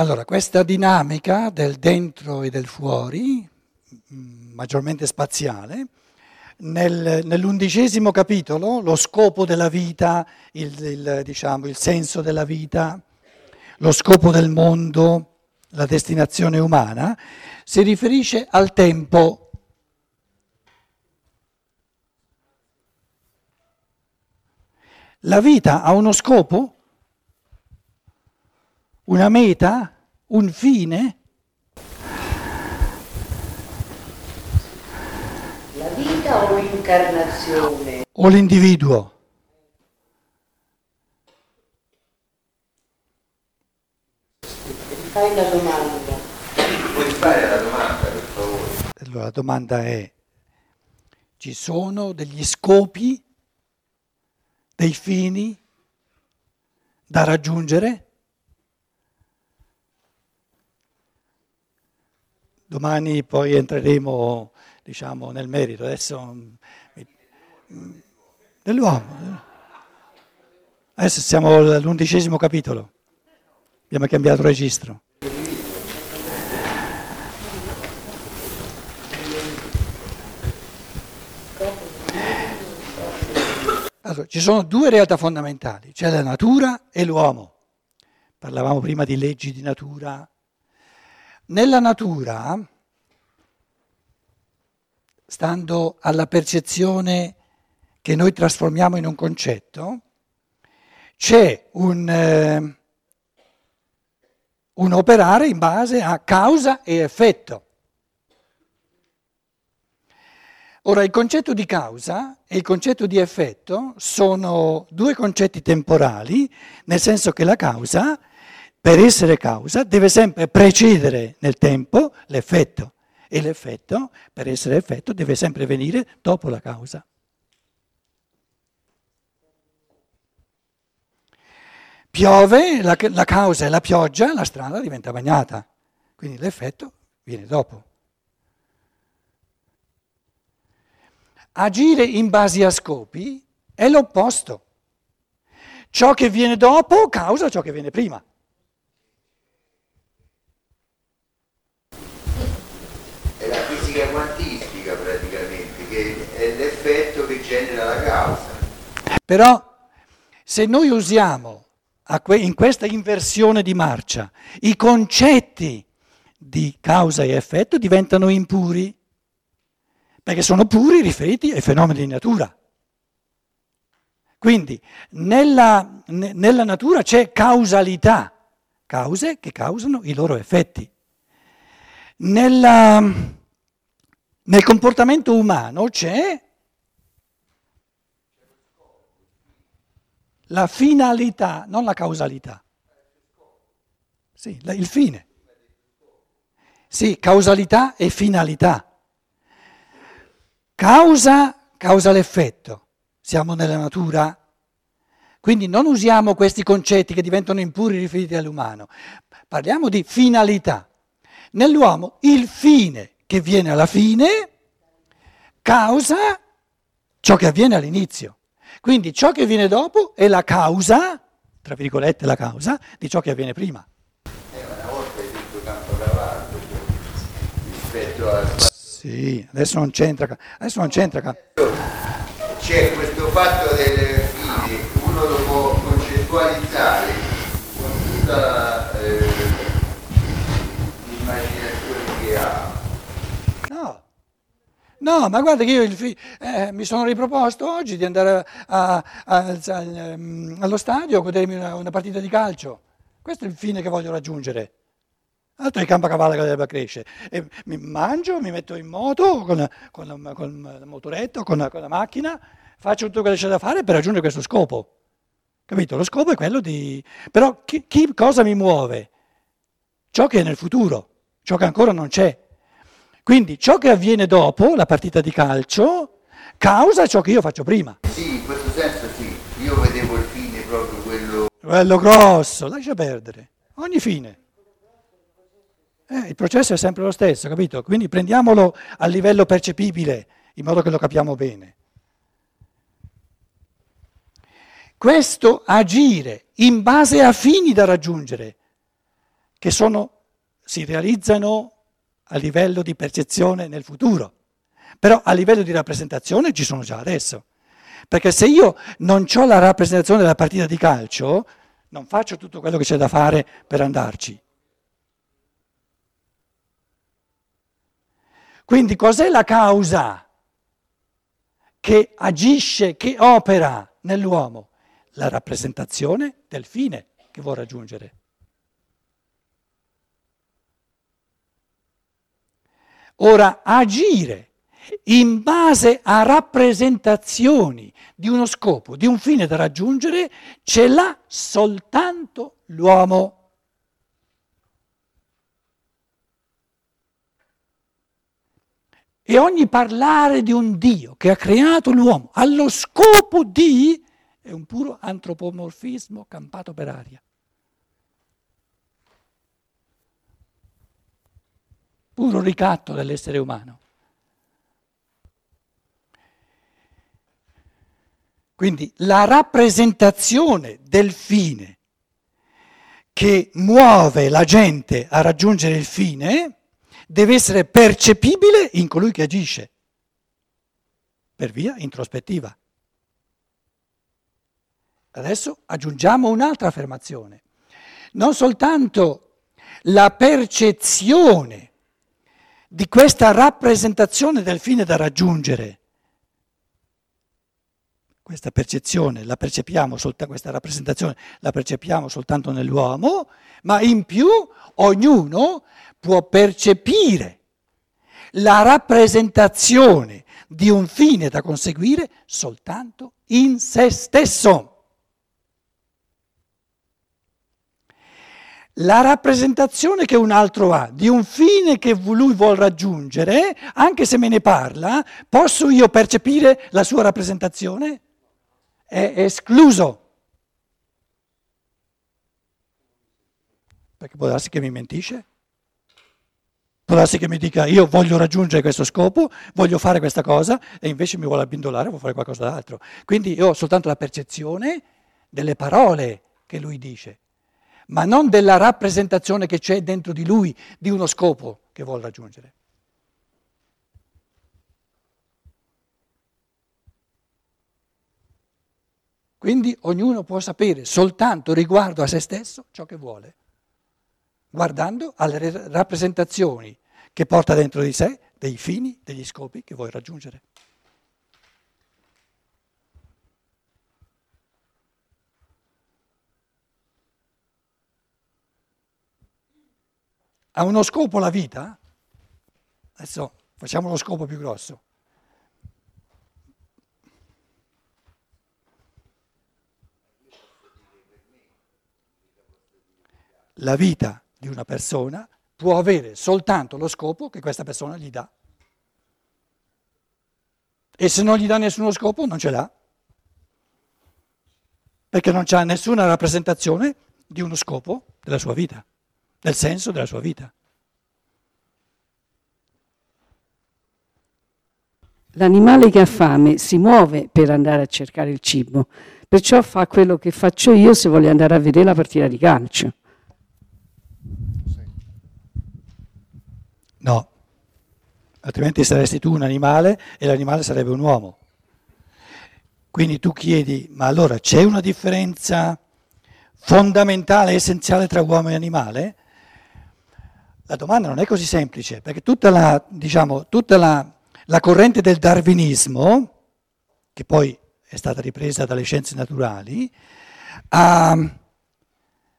Allora, questa dinamica del dentro e del fuori, mm, maggiormente spaziale, nel, nell'undicesimo capitolo, lo scopo della vita, il, il, diciamo, il senso della vita, lo scopo del mondo, la destinazione umana, si riferisce al tempo. La vita ha uno scopo? Una meta? Un fine? La vita o l'incarnazione? O l'individuo? Fai la domanda. Puoi fare la domanda, per favore? Allora la domanda è, ci sono degli scopi, dei fini da raggiungere? Domani poi entreremo diciamo, nel merito, adesso mm, mm, dell'uomo. Adesso siamo all'undicesimo capitolo, abbiamo cambiato registro. Allora, ci sono due realtà fondamentali, c'è la natura e l'uomo. Parlavamo prima di leggi di natura. Nella natura, stando alla percezione che noi trasformiamo in un concetto, c'è un, eh, un operare in base a causa e effetto. Ora, il concetto di causa e il concetto di effetto sono due concetti temporali, nel senso che la causa, per essere causa, deve sempre precedere nel tempo l'effetto e l'effetto, per essere effetto, deve sempre venire dopo la causa. Piove, la, la causa è la pioggia, la strada diventa bagnata, quindi l'effetto viene dopo. Agire in base a scopi è l'opposto. Ciò che viene dopo causa ciò che viene prima. È la fisica quantistica praticamente, che è l'effetto che genera la causa. Però se noi usiamo in questa inversione di marcia i concetti di causa e effetto diventano impuri perché sono puri riferiti ai fenomeni di natura. Quindi nella, nella natura c'è causalità, cause che causano i loro effetti. Nella, nel comportamento umano c'è la finalità, non la causalità. Sì, il fine. Sì, causalità e finalità. Causa, causa l'effetto. Siamo nella natura. Quindi non usiamo questi concetti che diventano impuri riferiti all'umano. Parliamo di finalità. Nell'uomo il fine che viene alla fine causa ciò che avviene all'inizio. Quindi ciò che viene dopo è la causa, tra virgolette la causa, di ciò che avviene prima. Eh, una volta è tutto campocavallo rispetto a... Sì, adesso non c'entra. Adesso non c'entra. C'è questo fatto delle fine, uno lo può concettualizzare con tutta la, eh, l'immaginazione che ha. No. No, ma guarda che io fi- eh, mi sono riproposto oggi di andare a, a, a, ehm, allo stadio a godermi una, una partita di calcio. Questo è il fine che voglio raggiungere. Altro è il campo che deve crescere. E mi mangio, mi metto in moto con, con, con il motoretto, con, con, la macchina, faccio tutto quello che c'è da fare per raggiungere questo scopo. Capito? Lo scopo è quello di... Però chi, chi, cosa mi muove? Ciò che è nel futuro, ciò che ancora non c'è. Quindi ciò che avviene dopo la partita di calcio causa ciò che io faccio prima. Sì, in questo senso sì. Io vedevo il fine proprio quello... Quello grosso, lascia perdere. Ogni fine. Eh, il processo è sempre lo stesso, capito? Quindi prendiamolo a livello percepibile, in modo che lo capiamo bene. Questo agire in base a fini da raggiungere che sono, si realizzano a livello di percezione nel futuro, però a livello di rappresentazione ci sono già adesso. Perché se io non ho la rappresentazione della partita di calcio, non faccio tutto quello che c'è da fare per andarci. Quindi cos'è la causa che agisce, che opera nell'uomo? La rappresentazione del fine che vuole raggiungere. Ora, agire in base a rappresentazioni di uno scopo, di un fine da raggiungere, ce l'ha soltanto l'uomo. E ogni parlare di un Dio che ha creato l'uomo allo scopo di è un puro antropomorfismo campato per aria. Puro ricatto dell'essere umano. Quindi la rappresentazione del fine che muove la gente a raggiungere il fine deve essere percepibile in colui che agisce, per via introspettiva. Adesso aggiungiamo un'altra affermazione. Non soltanto la percezione di questa rappresentazione del fine da raggiungere questa percezione la percepiamo soltanto, questa rappresentazione la percepiamo soltanto nell'uomo, ma in più ognuno può percepire la rappresentazione di un fine da conseguire soltanto in se stesso. La rappresentazione che un altro ha di un fine che lui vuole raggiungere, anche se me ne parla, posso io percepire la sua rappresentazione? è escluso. Perché può darsi che mi mentisce? Può darsi che mi dica io voglio raggiungere questo scopo, voglio fare questa cosa e invece mi vuole abbindolare, vuole fare qualcosa d'altro. Quindi io ho soltanto la percezione delle parole che lui dice, ma non della rappresentazione che c'è dentro di lui di uno scopo che vuole raggiungere. Quindi ognuno può sapere soltanto riguardo a se stesso ciò che vuole, guardando alle rappresentazioni che porta dentro di sé dei fini, degli scopi che vuoi raggiungere. Ha uno scopo la vita? Adesso facciamo lo scopo più grosso. la vita di una persona può avere soltanto lo scopo che questa persona gli dà. E se non gli dà nessuno scopo, non ce l'ha. Perché non c'ha nessuna rappresentazione di uno scopo della sua vita, del senso della sua vita. L'animale che ha fame si muove per andare a cercare il cibo, perciò fa quello che faccio io se voglio andare a vedere la partita di calcio. No, altrimenti saresti tu un animale e l'animale sarebbe un uomo. Quindi tu chiedi, ma allora c'è una differenza fondamentale, essenziale tra uomo e animale? La domanda non è così semplice, perché tutta la, diciamo, tutta la, la corrente del darwinismo, che poi è stata ripresa dalle scienze naturali, ha,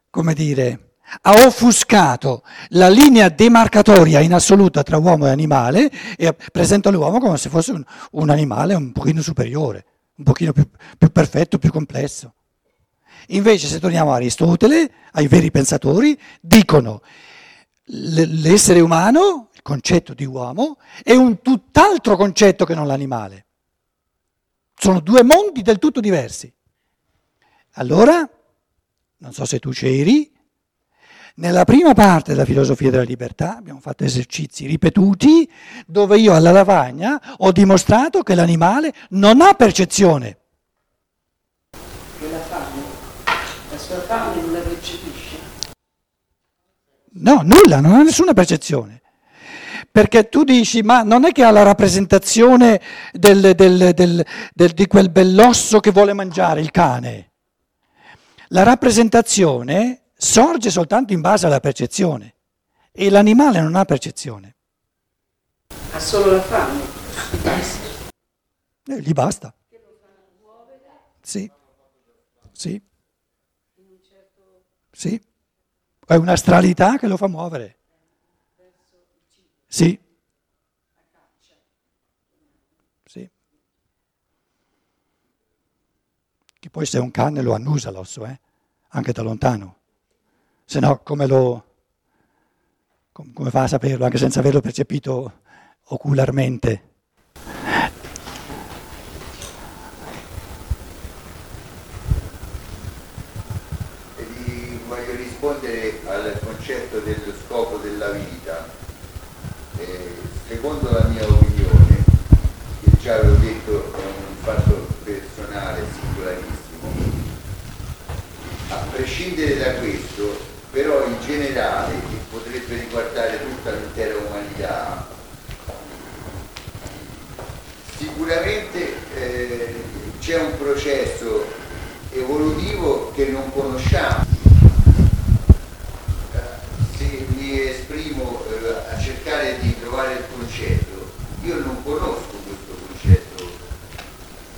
come dire, ha offuscato la linea demarcatoria in assoluta tra uomo e animale e presenta l'uomo come se fosse un, un animale un pochino superiore, un pochino più, più perfetto, più complesso. Invece se torniamo a Aristotele, ai veri pensatori, dicono l'essere umano, il concetto di uomo, è un tutt'altro concetto che non l'animale. Sono due mondi del tutto diversi. Allora, non so se tu c'eri, nella prima parte della filosofia della libertà abbiamo fatto esercizi ripetuti dove io alla lavagna ho dimostrato che l'animale non ha percezione. Che la fame, la sua fame. No, nulla, non ha nessuna percezione. Perché tu dici, ma non è che ha la rappresentazione del, del, del, di quel bell'osso che vuole mangiare il cane. La rappresentazione sorge soltanto in base alla percezione e l'animale non ha percezione. Ha solo la fame. Eh, gli basta. Sì. Sì. Sì. È un'astralità che lo fa muovere. Sì. Sì. Che poi se è un cane lo annusa l'osso, eh? anche da lontano. Se no come lo... come fa a saperlo, anche senza averlo percepito ocularmente? rispondere al concetto dello scopo della vita, eh, secondo la mia opinione, che già avevo detto è un fatto personale, singolarissimo, a prescindere da questo, però in generale, che potrebbe riguardare tutta l'intera umanità, sicuramente eh, c'è un processo evolutivo che non conosciamo esprimo eh, a cercare di trovare il concetto, io non conosco questo concetto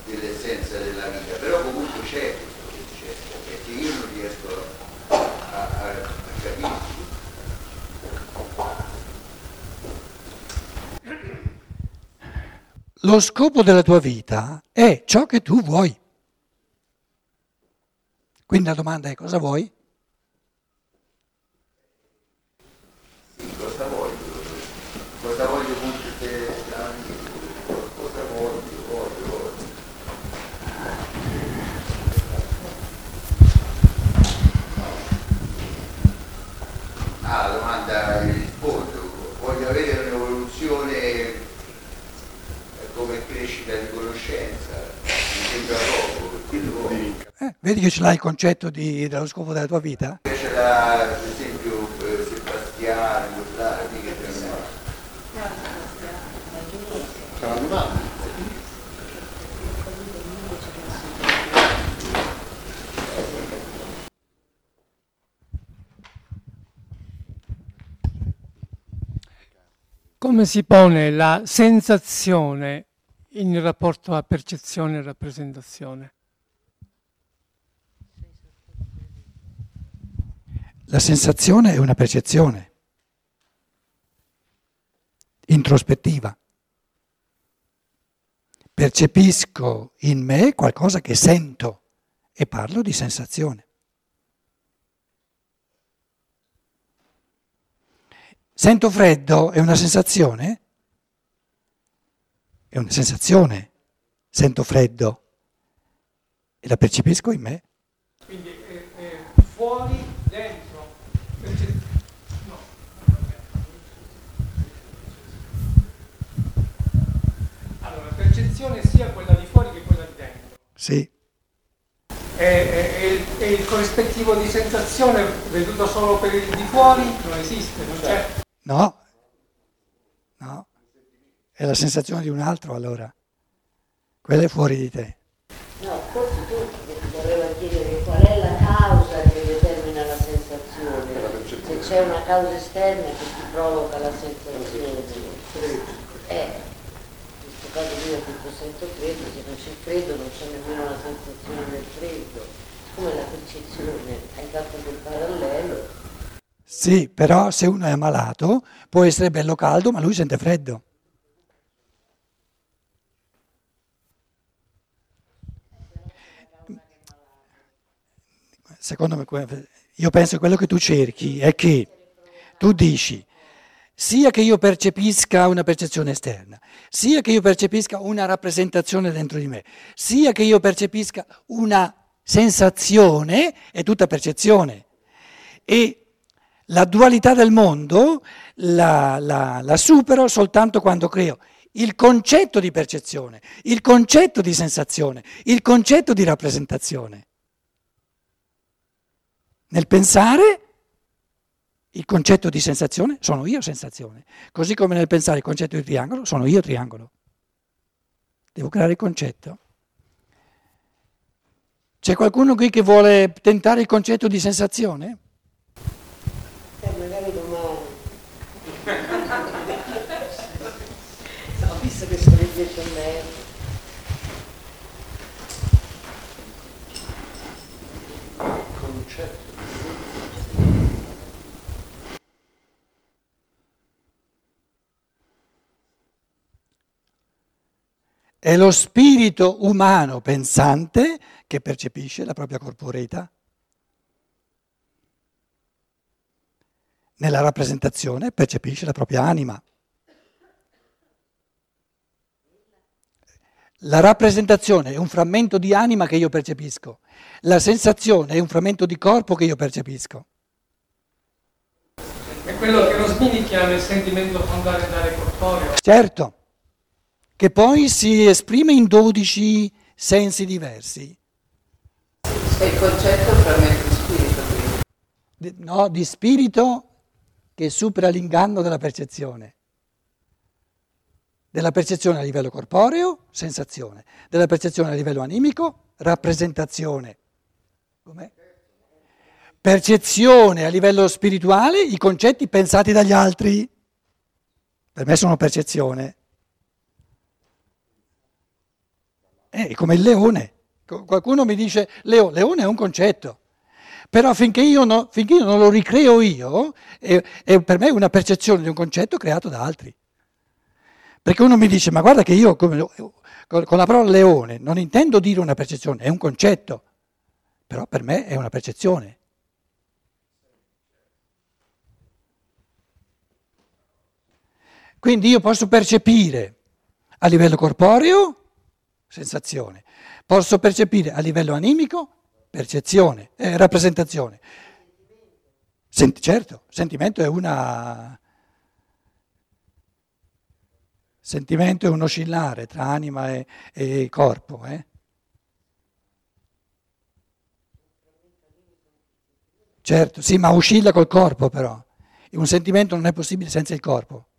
dell'essenza della vita, però comunque c'è questo concetto, perché io non riesco a, a, a capire. Lo scopo della tua vita è ciò che tu vuoi. Quindi la domanda è cosa vuoi? Ah, la domanda rispondo. Voglio avere un'evoluzione eh, come crescita di conoscenza. Mi sembra poco. Eh, vedi che ce l'hai il concetto di, dello scopo della tua vita? C'è la, per esempio eh, Sebastiano, là, che c'è una domanda. Come si pone la sensazione in rapporto a percezione e rappresentazione? La sensazione è una percezione introspettiva. Percepisco in me qualcosa che sento e parlo di sensazione. Sento freddo, è una sensazione? È una sensazione. Sento freddo e la percepisco in me. Quindi è, è fuori, dentro. No. Allora, percezione sia quella di fuori che quella di dentro. Sì. E, e, e, il corrispettivo di sensazione veduto solo per il di fuori non esiste, non c'è. No, no, è la sensazione di un altro allora, quella è fuori di te. No, forse tu voleva chiedere qual è la causa che determina la sensazione, se c'è una causa esterna che ti provoca la sensazione. Eh, cose io tipo sento freddo, se non c'è freddo non c'è nemmeno la sensazione del freddo. Come la percezione, hai fatto quel parallelo, sì, però se uno è ammalato può essere bello caldo, ma lui sente freddo. Secondo me, io penso che quello che tu cerchi è che tu dici sia che io percepisca una percezione esterna, sia che io percepisca una rappresentazione dentro di me, sia che io percepisca una sensazione, è tutta percezione. E la dualità del mondo la, la, la supero soltanto quando creo il concetto di percezione, il concetto di sensazione, il concetto di rappresentazione. Nel pensare Il concetto di sensazione sono io sensazione, così come nel pensare il concetto di triangolo sono io triangolo. Devo creare il concetto. C'è qualcuno qui che vuole tentare il concetto di sensazione? Eh, magari domani. Ho visto che sorridete a me. concetto. È lo spirito umano pensante che percepisce la propria corporeità. Nella rappresentazione percepisce la propria anima. La rappresentazione è un frammento di anima che io percepisco, la sensazione è un frammento di corpo che io percepisco. È quello che Rosmini chiama il sentimento fondamentale corporeo. Certo, che poi si esprime in 12 sensi diversi. È il concetto frammento di spirito. Di- No, di spirito che supera l'inganno della percezione. Della percezione a livello corporeo, sensazione. Della percezione a livello animico, rappresentazione. Com'è? Percezione a livello spirituale, i concetti pensati dagli altri. Per me sono percezione. Eh, È come il leone. Qu- Qualcuno mi dice, "Leo- leone è un concetto. Però finché io, no- finché io non lo ricreo io, è, è per me una percezione di un concetto creato da altri. Perché uno mi dice, ma guarda che io come- con la parola leone non intendo dire una percezione, è un concetto. Però per me è una percezione. Quindi io posso percepire a livello corporeo sensazione, posso percepire a livello animico percezione, eh, rappresentazione. Senti- certo, sentimento è una... Sentimento è un oscillare tra anima e, e corpo. Eh? Certo, sì, ma oscilla col corpo però. Un sentimento non è possibile senza il corpo.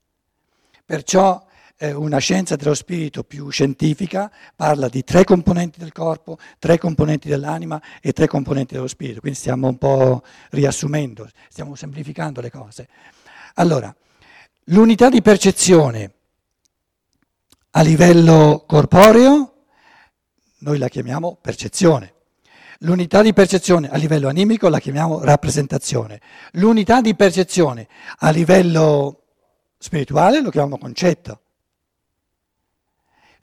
Perciò una scienza dello spirito più scientifica parla di tre componenti del corpo, tre componenti dell'anima e tre componenti dello spirito. Quindi stiamo un po' riassumendo, stiamo semplificando le cose. Allora, l'unità di percezione a livello corporeo, noi la chiamiamo percezione. L'unità di percezione a livello animico la chiamiamo rappresentazione. L'unità di percezione a livello spirituale lo chiamiamo concetto.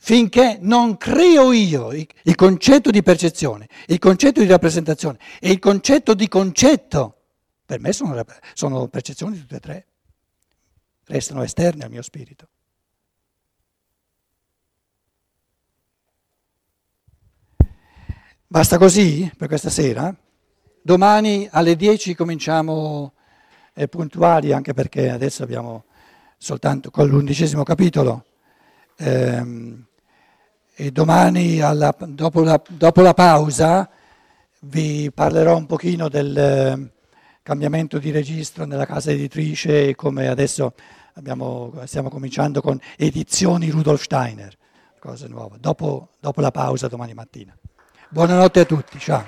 Finché non creo io il concetto di percezione, il concetto di rappresentazione e il concetto di concetto, per me sono, sono percezioni tutte e tre, restano esterne al mio spirito. Basta così per questa sera? Domani alle 10 cominciamo eh, puntuali, anche perché adesso abbiamo soltanto con l'undicesimo capitolo. Ehm, e domani, alla- dopo, la, dopo la pausa, vi parlerò un pochino del eh, cambiamento di registro nella casa editrice e come adesso abbiamo- stiamo cominciando con edizioni Rudolf Steiner, cose nuove, dopo, dopo la pausa domani mattina. Buonanotte a tutti, ciao.